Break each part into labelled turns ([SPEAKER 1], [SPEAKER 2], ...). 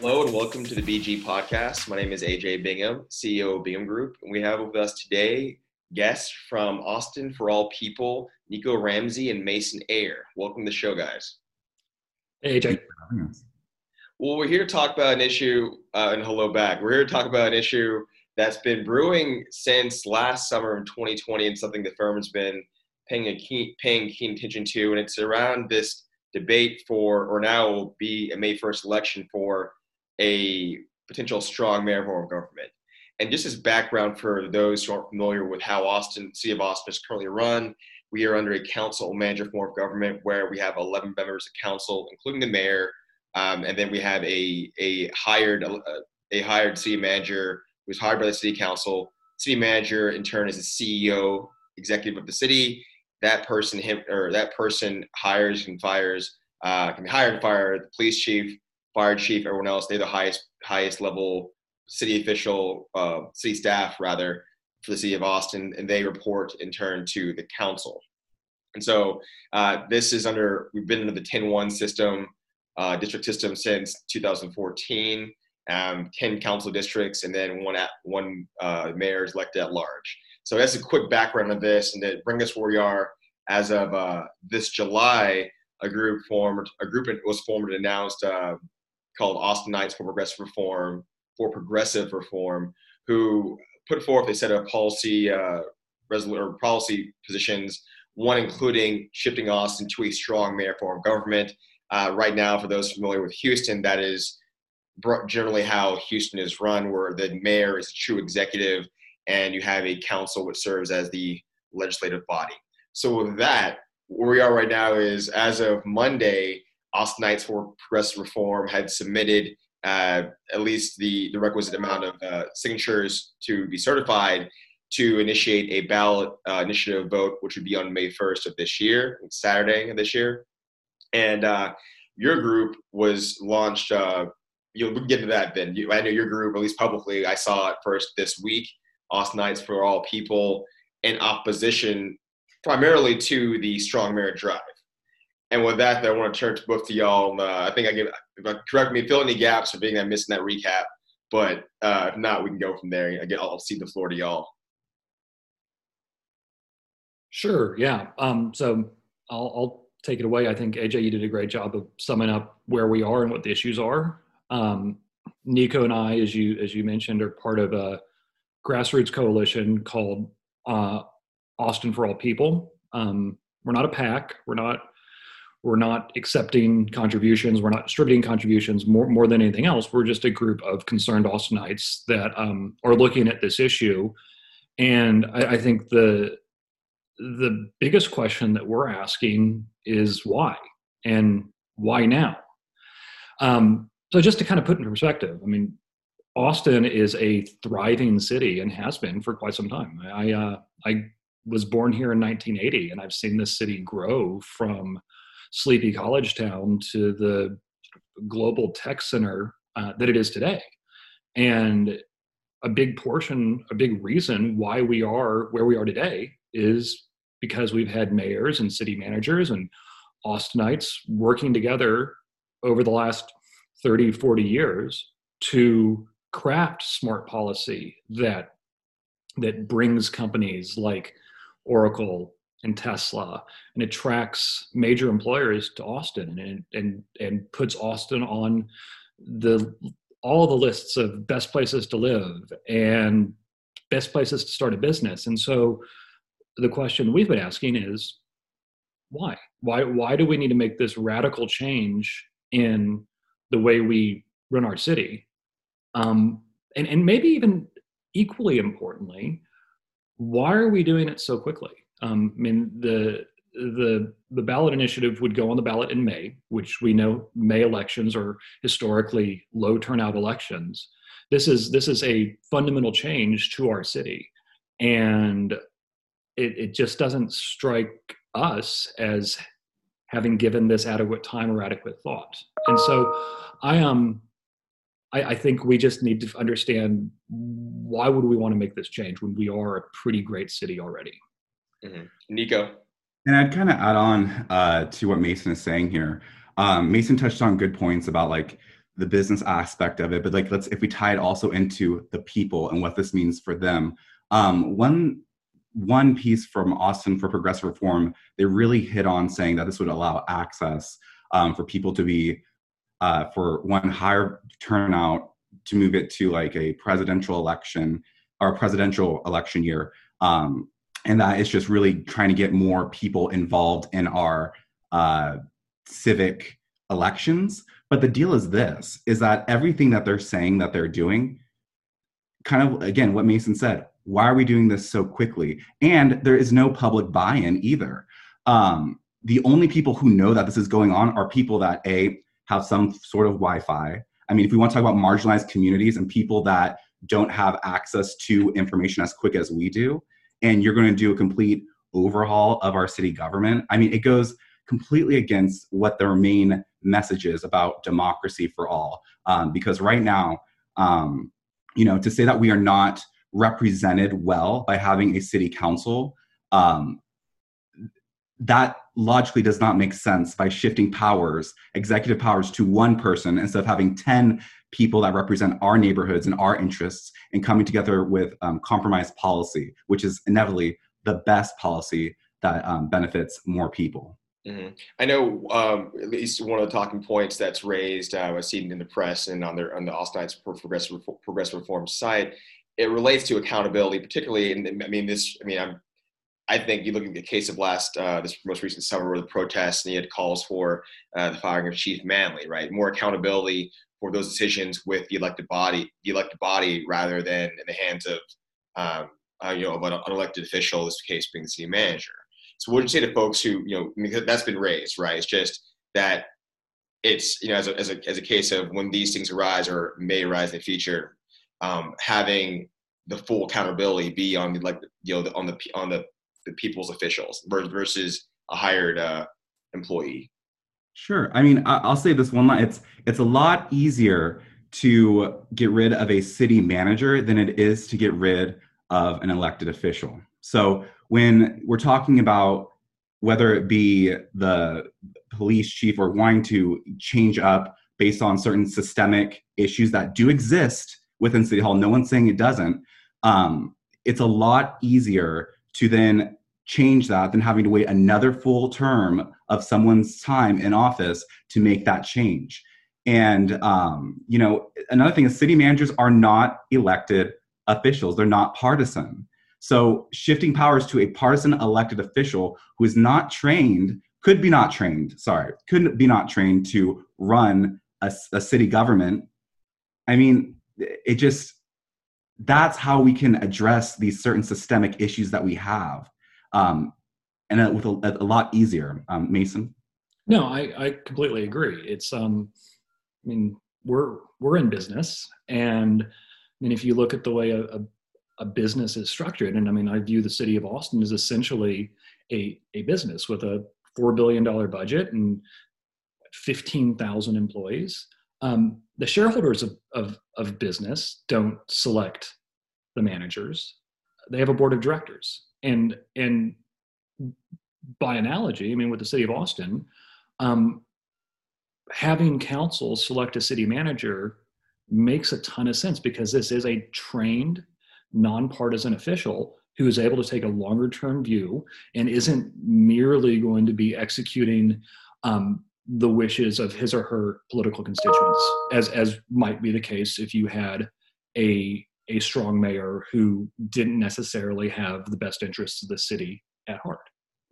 [SPEAKER 1] Hello and welcome to the BG podcast. My name is AJ Bingham, CEO of Bingham Group. And we have with us today guests from Austin for All People, Nico Ramsey and Mason Ayer. Welcome to the show, guys.
[SPEAKER 2] Hey, AJ.
[SPEAKER 1] Well, we're here to talk about an issue, uh, and hello back. We're here to talk about an issue that's been brewing since last summer in 2020 and something the firm has been paying, a key, paying keen attention to. And it's around this debate for, or now will be a May 1st election for a potential strong mayor form of government. And just as background for those who aren't familiar with how Austin, City of Austin is currently run, we are under a council manager form of government where we have 11 members of council, including the mayor, um, and then we have a a hired a, a hired city manager who's hired by the city council. City manager in turn is the CEO, executive of the city. That person him or that person hires and fires uh, can be hired and fired. The police chief, fire chief, everyone else. They're the highest highest level city official, uh, city staff rather, for the city of Austin, and they report in turn to the council. And so uh, this is under, we've been under the 10-1 system, uh, district system since 2014, um, 10 council districts, and then one at, one uh, mayor is elected at large. So that's a quick background of this, and to bring us where we are as of uh, this July, a group formed, a group was formed and announced uh, called Austinites for Progressive Reform, for progressive reform who put forth a set of policy uh, or policy positions, one including shifting Austin to a strong mayor form of government. Uh, right now, for those familiar with Houston, that is generally how Houston is run, where the mayor is a true executive and you have a council which serves as the legislative body. So with that, where we are right now is as of Monday, Austinites for Progressive Reform had submitted uh, at least the, the requisite amount of uh, signatures to be certified to initiate a ballot uh, initiative vote, which would be on May 1st of this year, Saturday of this year. And uh, your group was launched. Uh, you'll get to that then. You, I know your group, at least publicly, I saw it first this week. Austinites for All People in opposition primarily to the Strong Merit Drive. And with that, I want to turn to both of y'all. Uh, I think I give, correct me, fill any gaps for being that missing that recap. But uh, if not, we can go from there. Again, I'll cede the floor to y'all.
[SPEAKER 2] Sure. Yeah. Um, so I'll, I'll, take it away. I think AJ, you did a great job of summing up where we are and what the issues are. Um, Nico and I, as you as you mentioned, are part of a grassroots coalition called uh, Austin for All People. Um, we're not a PAC. We're not we're not accepting contributions. We're not distributing contributions more, more than anything else. We're just a group of concerned austinites that um, are looking at this issue. And I, I, think the the biggest question that we're asking is why and why now? Um, so just to kind of put in perspective i mean austin is a thriving city and has been for quite some time. I uh, i was born here in 1980 and i've seen this city grow from sleepy college town to the global tech center uh, that it is today. And a big portion, a big reason why we are where we are today is because we've had mayors and city managers and Austinites working together over the last 30, 40 years to craft smart policy that that brings companies like Oracle and Tesla and attracts major employers to Austin and and and puts Austin on the all the lists of best places to live and best places to start a business. And so the question we've been asking is why? Why why do we need to make this radical change in the way we run our city? Um, and, and maybe even equally importantly, why are we doing it so quickly? Um, I mean, the the the ballot initiative would go on the ballot in May, which we know May elections are historically low turnout elections. This is this is a fundamental change to our city, and it, it just doesn't strike us as having given this adequate time or adequate thought. And so, I um, I, I think we just need to understand why would we want to make this change when we are a pretty great city already.
[SPEAKER 1] Mm-hmm. Nico.
[SPEAKER 3] And I'd kind of add on uh, to what Mason is saying here. Um, Mason touched on good points about like the business aspect of it, but like let's if we tie it also into the people and what this means for them. Um, one one piece from Austin for Progressive Reform, they really hit on saying that this would allow access um, for people to be uh, for one higher turnout to move it to like a presidential election or a presidential election year. Um, and that is just really trying to get more people involved in our uh, civic elections. But the deal is this: is that everything that they're saying that they're doing, kind of again what Mason said. Why are we doing this so quickly? And there is no public buy-in either. Um, the only people who know that this is going on are people that a have some sort of Wi-Fi. I mean, if we want to talk about marginalized communities and people that don't have access to information as quick as we do, and you're going to do a complete overhaul of our city government. I mean, it goes completely against what their main message is about democracy for all. Um, because right now, um, you know, to say that we are not represented well by having a city council, um, that logically does not make sense by shifting powers, executive powers, to one person instead of having 10 people that represent our neighborhoods and our interests and coming together with um, compromised policy, which is inevitably the best policy that um, benefits more people.
[SPEAKER 1] Mm-hmm. I know um, at least one of the talking points that's raised, uh, was seen in the press and on their on the Austinites Progressive Progressive Reform site. It relates to accountability, particularly. And I mean, this. I mean, I'm. I think you look at the case of last uh, this most recent summer, where the protests and he had calls for uh, the firing of Chief Manley, right? More accountability for those decisions with the elected body, the elected body, rather than in the hands of um, uh, you know of an unelected official. This case being the city manager. So what would you say to folks who you know because that's been raised, right? It's just that it's you know as a, as a, as a case of when these things arise or may arise in the future, um, having the full accountability be on the like you know the, on the on the the people's officials versus a hired uh, employee.
[SPEAKER 3] Sure. I mean, I'll say this one line. It's it's a lot easier to get rid of a city manager than it is to get rid of an elected official. So when we're talking about whether it be the police chief or wanting to change up based on certain systemic issues that do exist within City Hall, no one's saying it doesn't. Um, it's a lot easier to then change that than having to wait another full term of someone's time in office to make that change. And um, you know, another thing is city managers are not elected officials; they're not partisan. So shifting powers to a partisan elected official who is not trained, could be not trained, sorry, couldn't be not trained to run a, a city government. I mean, it just that's how we can address these certain systemic issues that we have um, and uh, with a, a, lot easier. Um, Mason.
[SPEAKER 2] No, I, I completely agree. It's um, I mean, we're we're in business, and I mean, if you look at the way a, a, a business is structured, and I mean, I view the city of Austin as essentially a a business with a four billion dollar budget and fifteen thousand employees. Um, the shareholders of, of, of business don't select the managers; they have a board of directors. And and by analogy, I mean, with the city of Austin, um, having council select a city manager makes a ton of sense because this is a trained, nonpartisan official who is able to take a longer term view and isn't merely going to be executing um, the wishes of his or her political constituents, as as might be the case if you had a a strong mayor who didn't necessarily have the best interests of the city at heart.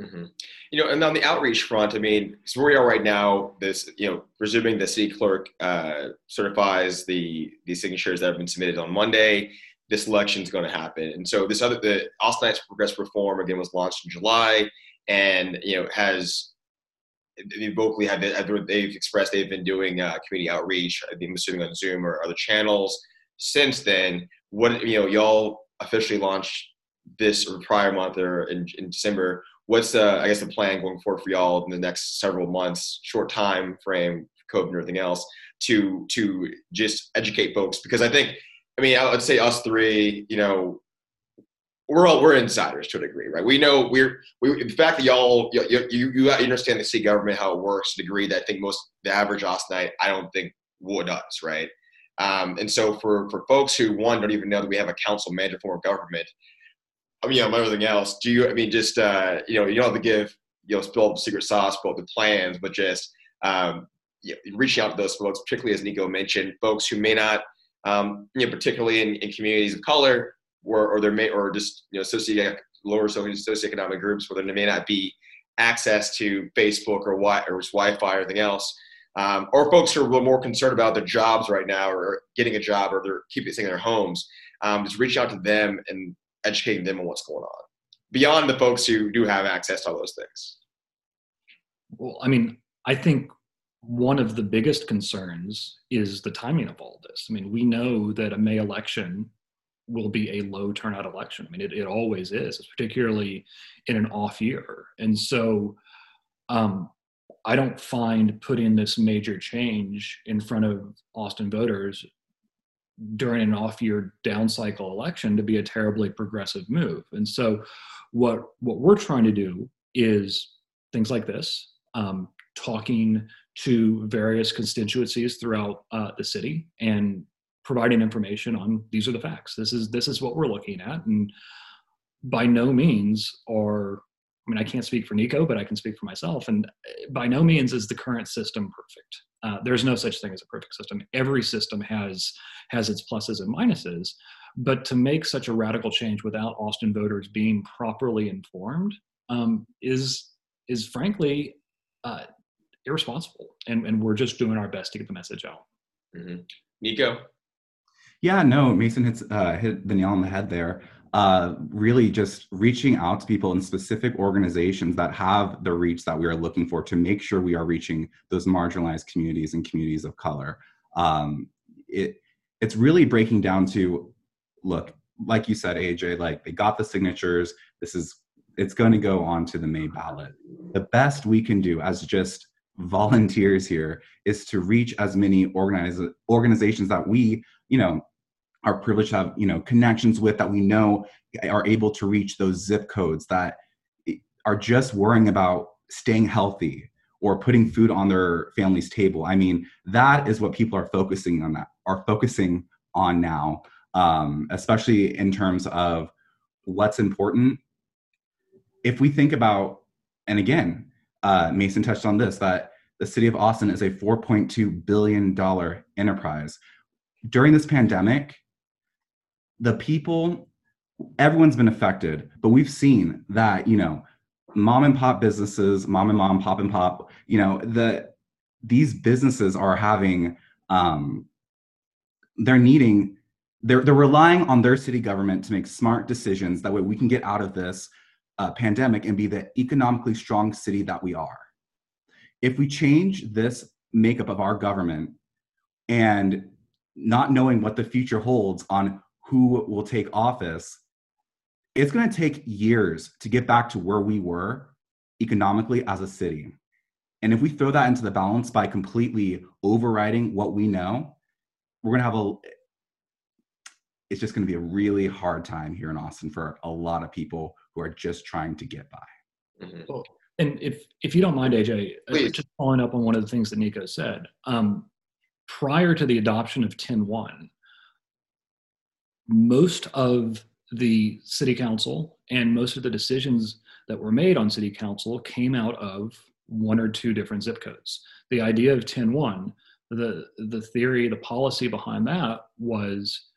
[SPEAKER 1] Mm-hmm. You know, and on the outreach front, I mean, so where we are right now, this, you know, presuming the city clerk uh, certifies the the signatures that have been submitted on Monday, this election is going to happen. And so this other, the Austinites Progressive Reform again was launched in July, and you know has vocally have they've expressed they've been doing uh, community outreach. I'm assuming on Zoom or other channels since then what you know y'all officially launched this or prior month or in, in December. What's the I guess the plan going forward for y'all in the next several months, short time frame, COVID and everything else, to to just educate folks? Because I think I mean I would say us three, you know, we're all we're insiders to a degree, right? We know we're we the fact that y'all you you, you understand the city government how it works to a degree that I think most the average Austinite I don't think what does, right? Um, and so for for folks who one don't even know that we have a council manager form of government, I mean, you know, everything else. Do you? I mean, just uh, you know, you don't have to give you know spill the secret sauce, spill the plans, but just um, you know, reaching out to those folks, particularly as Nico mentioned, folks who may not, um, you know, particularly in, in communities of color, or, or there may, or just you know, socio lower socioeconomic groups where there may not be access to Facebook or Wi or Wi-Fi or anything else. Um, or folks who are more concerned about their jobs right now or getting a job or they're keeping things in their homes, um, just reach out to them and educating them on what's going on beyond the folks who do have access to all those things.
[SPEAKER 2] Well, I mean, I think one of the biggest concerns is the timing of all this. I mean, we know that a May election will be a low turnout election. I mean, it, it always is, particularly in an off year. And so um, I don't find putting this major change in front of Austin voters during an off year down cycle election to be a terribly progressive move. And so what what we're trying to do is things like this, um, talking to various constituencies throughout uh, the city and providing information on these are the facts. This is this is what we're looking at, and by no means are I mean I can't speak for Nico, but I can speak for myself. And by no means is the current system perfect. Uh, there's no such thing as a perfect system. Every system has has its pluses and minuses. But to make such a radical change without Austin voters being properly informed um, is is frankly uh, irresponsible, and and we're just doing our best to get the message out.
[SPEAKER 1] Mm-hmm. Nico.
[SPEAKER 3] Yeah, no, Mason hits uh, hit the nail on the head there. Uh, really, just reaching out to people in specific organizations that have the reach that we are looking for to make sure we are reaching those marginalized communities and communities of color. Um, it it's really breaking down to look, like you said, AJ, like they got the signatures. This is it's going to go on to the May ballot. The best we can do as just volunteers here is to reach as many organize, organizations that we, you know, are privileged to have, you know, connections with that we know are able to reach those zip codes that are just worrying about staying healthy or putting food on their family's table. I mean, that is what people are focusing on that are focusing on now, um, especially in terms of what's important if we think about, and again, uh, Mason touched on this, that the city of Austin is a $4.2 billion enterprise. During this pandemic, the people, everyone's been affected, but we've seen that, you know, mom and pop businesses, mom and mom, pop and pop, you know, the these businesses are having um they're needing they're they're relying on their city government to make smart decisions that way we can get out of this uh, pandemic and be the economically strong city that we are. If we change this makeup of our government and not knowing what the future holds on who will take office, it's going to take years to get back to where we were economically as a city. And if we throw that into the balance by completely overriding what we know, we're going to have a it's just going to be a really hard time here in Austin for a lot of people who are just trying to get by.
[SPEAKER 2] Mm-hmm. Well, and if if you don't mind, AJ, uh, Please. just following up on one of the things that Nico said, um, prior to the adoption of 10.1, most of the city council and most of the decisions that were made on city council came out of one or two different zip codes. The idea of 10.1, the the theory, the policy behind that was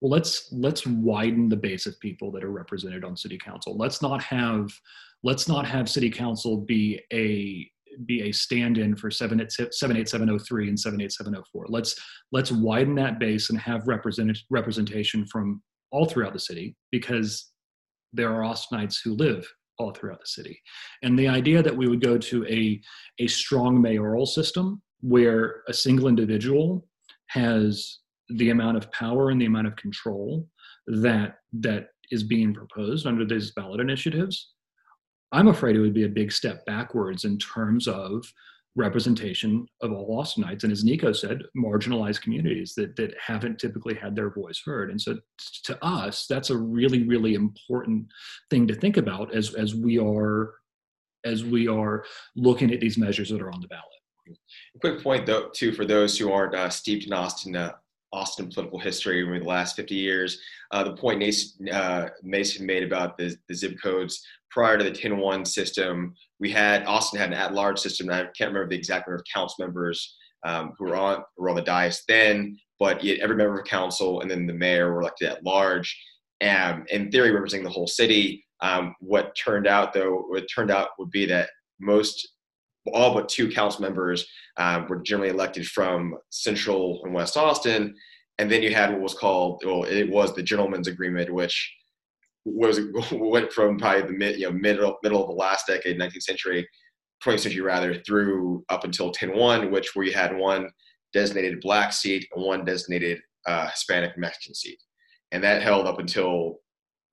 [SPEAKER 2] well let's let's widen the base of people that are represented on city council let's not have let's not have city council be a be a stand-in for 78703 and 78704 let's let's widen that base and have represented representation from all throughout the city because there are austinites who live all throughout the city. And the idea that we would go to a a strong mayoral system where a single individual has the amount of power and the amount of control that that is being proposed under these ballot initiatives, I'm afraid it would be a big step backwards in terms of representation of all Austinites, and as Nico said, marginalized communities that that haven't typically had their voice heard. And so, to us, that's a really, really important thing to think about as as we are as we are looking at these measures that are on the ballot.
[SPEAKER 1] quick point though, too, for those who aren't uh, steeped in Austin, uh, Austin political history over the last 50 years. Uh, the point Mason, uh, Mason made about the, the, zip codes prior to the 10-1 system, we had Austin had an at-large system. I can't remember the exact number of council members um, who were on were on the dais then, but yet every member of council and then the mayor were elected at large. Um, in theory, representing the whole city. Um, what turned out, though, what turned out would be that most all but two council members um, were generally elected from Central and West Austin, and then you had what was called well, it was the Gentlemen's Agreement, which was went from probably the mid you know middle middle of the last decade, 19th century, 20th century rather, through up until 10-1, which where you had one designated black seat and one designated uh, Hispanic Mexican seat, and that held up until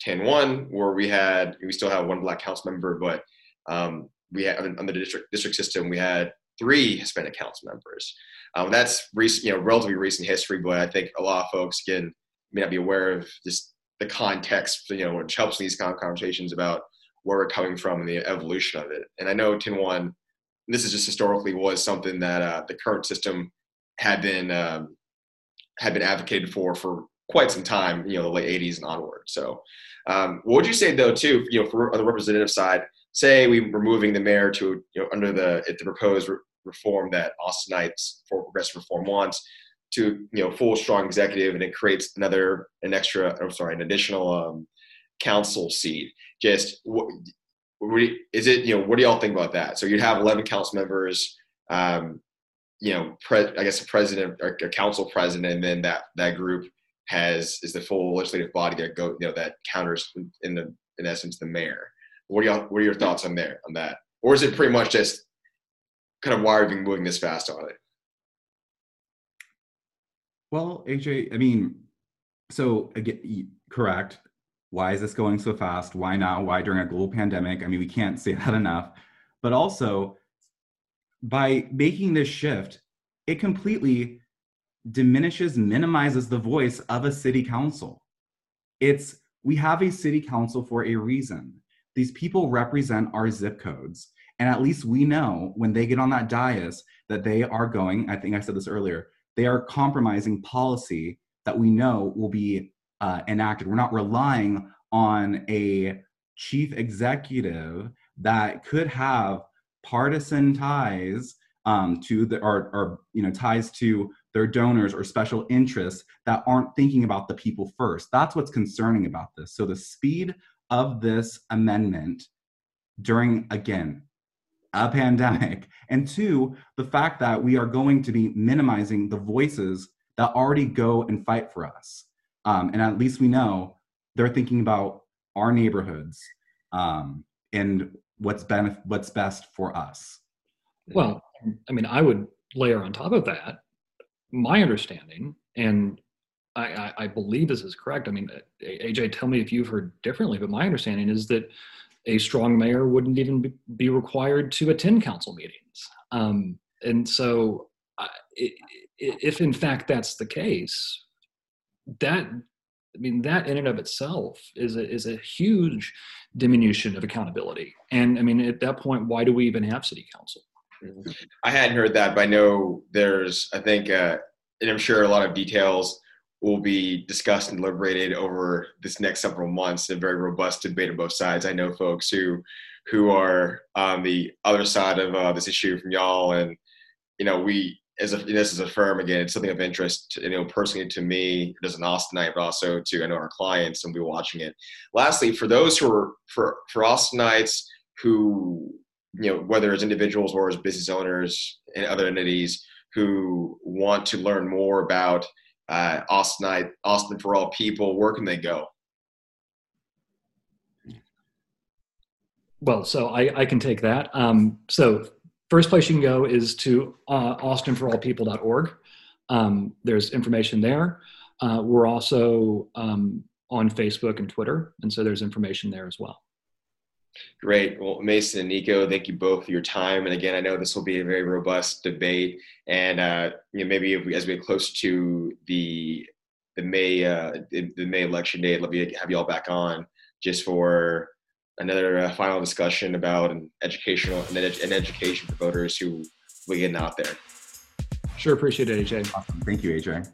[SPEAKER 1] 10-1, where we had we still have one black council member, but um, we had on the district district system we had three Hispanic council members. Um, that's recent, you know, relatively recent history, but I think a lot of folks again may not be aware of just the context, you know, which helps in these kind of conversations about where we're coming from and the evolution of it. And I know 10-1, this is just historically was something that uh, the current system had been um, had been advocated for for quite some time, you know, the late '80s and onward. So, um, what would you say though, too, you know, for on the representative side? Say we were moving the mayor to you know under the the proposed re- reform that Austinites for progressive reform wants to you know full strong executive and it creates another an extra I'm sorry an additional um, council seat. Just what, is it you know what do y'all think about that? So you'd have 11 council members. Um, you know, pre- I guess a president or a council president, and then that that group has is the full legislative body that go you know that counters in the in essence the mayor. What are y'all, what are your thoughts on there on that? Or is it pretty much just kind of why are we moving this fast on it?
[SPEAKER 3] Well, AJ, I mean, so again, correct. Why is this going so fast? Why now? Why during a global pandemic? I mean, we can't say that enough. But also, by making this shift, it completely diminishes, minimizes the voice of a city council. It's we have a city council for a reason. These people represent our zip codes. And at least we know when they get on that dais that they are going, I think I said this earlier, they are compromising policy that we know will be uh, enacted. We're not relying on a chief executive that could have partisan ties um, to the or, or you know ties to their donors or special interests that aren't thinking about the people first. That's what's concerning about this. So the speed of this amendment during, again, a pandemic, and two, the fact that we are going to be minimizing the voices that already go and fight for us. Um, and at least we know they're thinking about our neighborhoods um, and what's benef- what's best for us.
[SPEAKER 2] Well, I mean, I would layer on top of that my understanding, and I, I, believe this is correct. I mean, AJ, tell me if you've heard differently, but my understanding is that a strong mayor wouldn't even be required to attend council meetings. Um, and so, uh, if in fact that's the case, that I mean, that in and of itself is a, is a huge diminution of accountability. And I mean, at that point, why do we even have city council?
[SPEAKER 1] I hadn't heard that, but I know there's, I think, uh, and I'm sure a lot of details will be discussed and deliberated over this next several months. in A very robust debate on both sides. I know folks who who are on the other side of uh, this issue from y'all, and you know, we as a this is a firm again, it's something of interest, you know, personally to me as an Austinite, but also to I know our clients and be watching it. Lastly, for those who are for for Austinites who you know whether as individuals or as business owners and other entities who want to learn more about uh, Austinite, Austin for all people, where can they go?
[SPEAKER 2] Well, so I, I can take that. Um, so first place you can go is to uh, austinforallpeople.org. Um, there's information there. Uh, we're also um, on Facebook and Twitter, and so there's information there as well.
[SPEAKER 1] Great. Well, Mason and Nico, thank you both for your time. And again, I know this will be a very robust debate. And uh, you know, maybe we, as we get close to the the May uh, the, the, May election day, let me have you all back on just for another uh, final discussion about an educational an, ed- an education for voters who we getting out there.
[SPEAKER 2] Sure appreciate it, AJ.
[SPEAKER 3] Awesome. Thank you, AJ.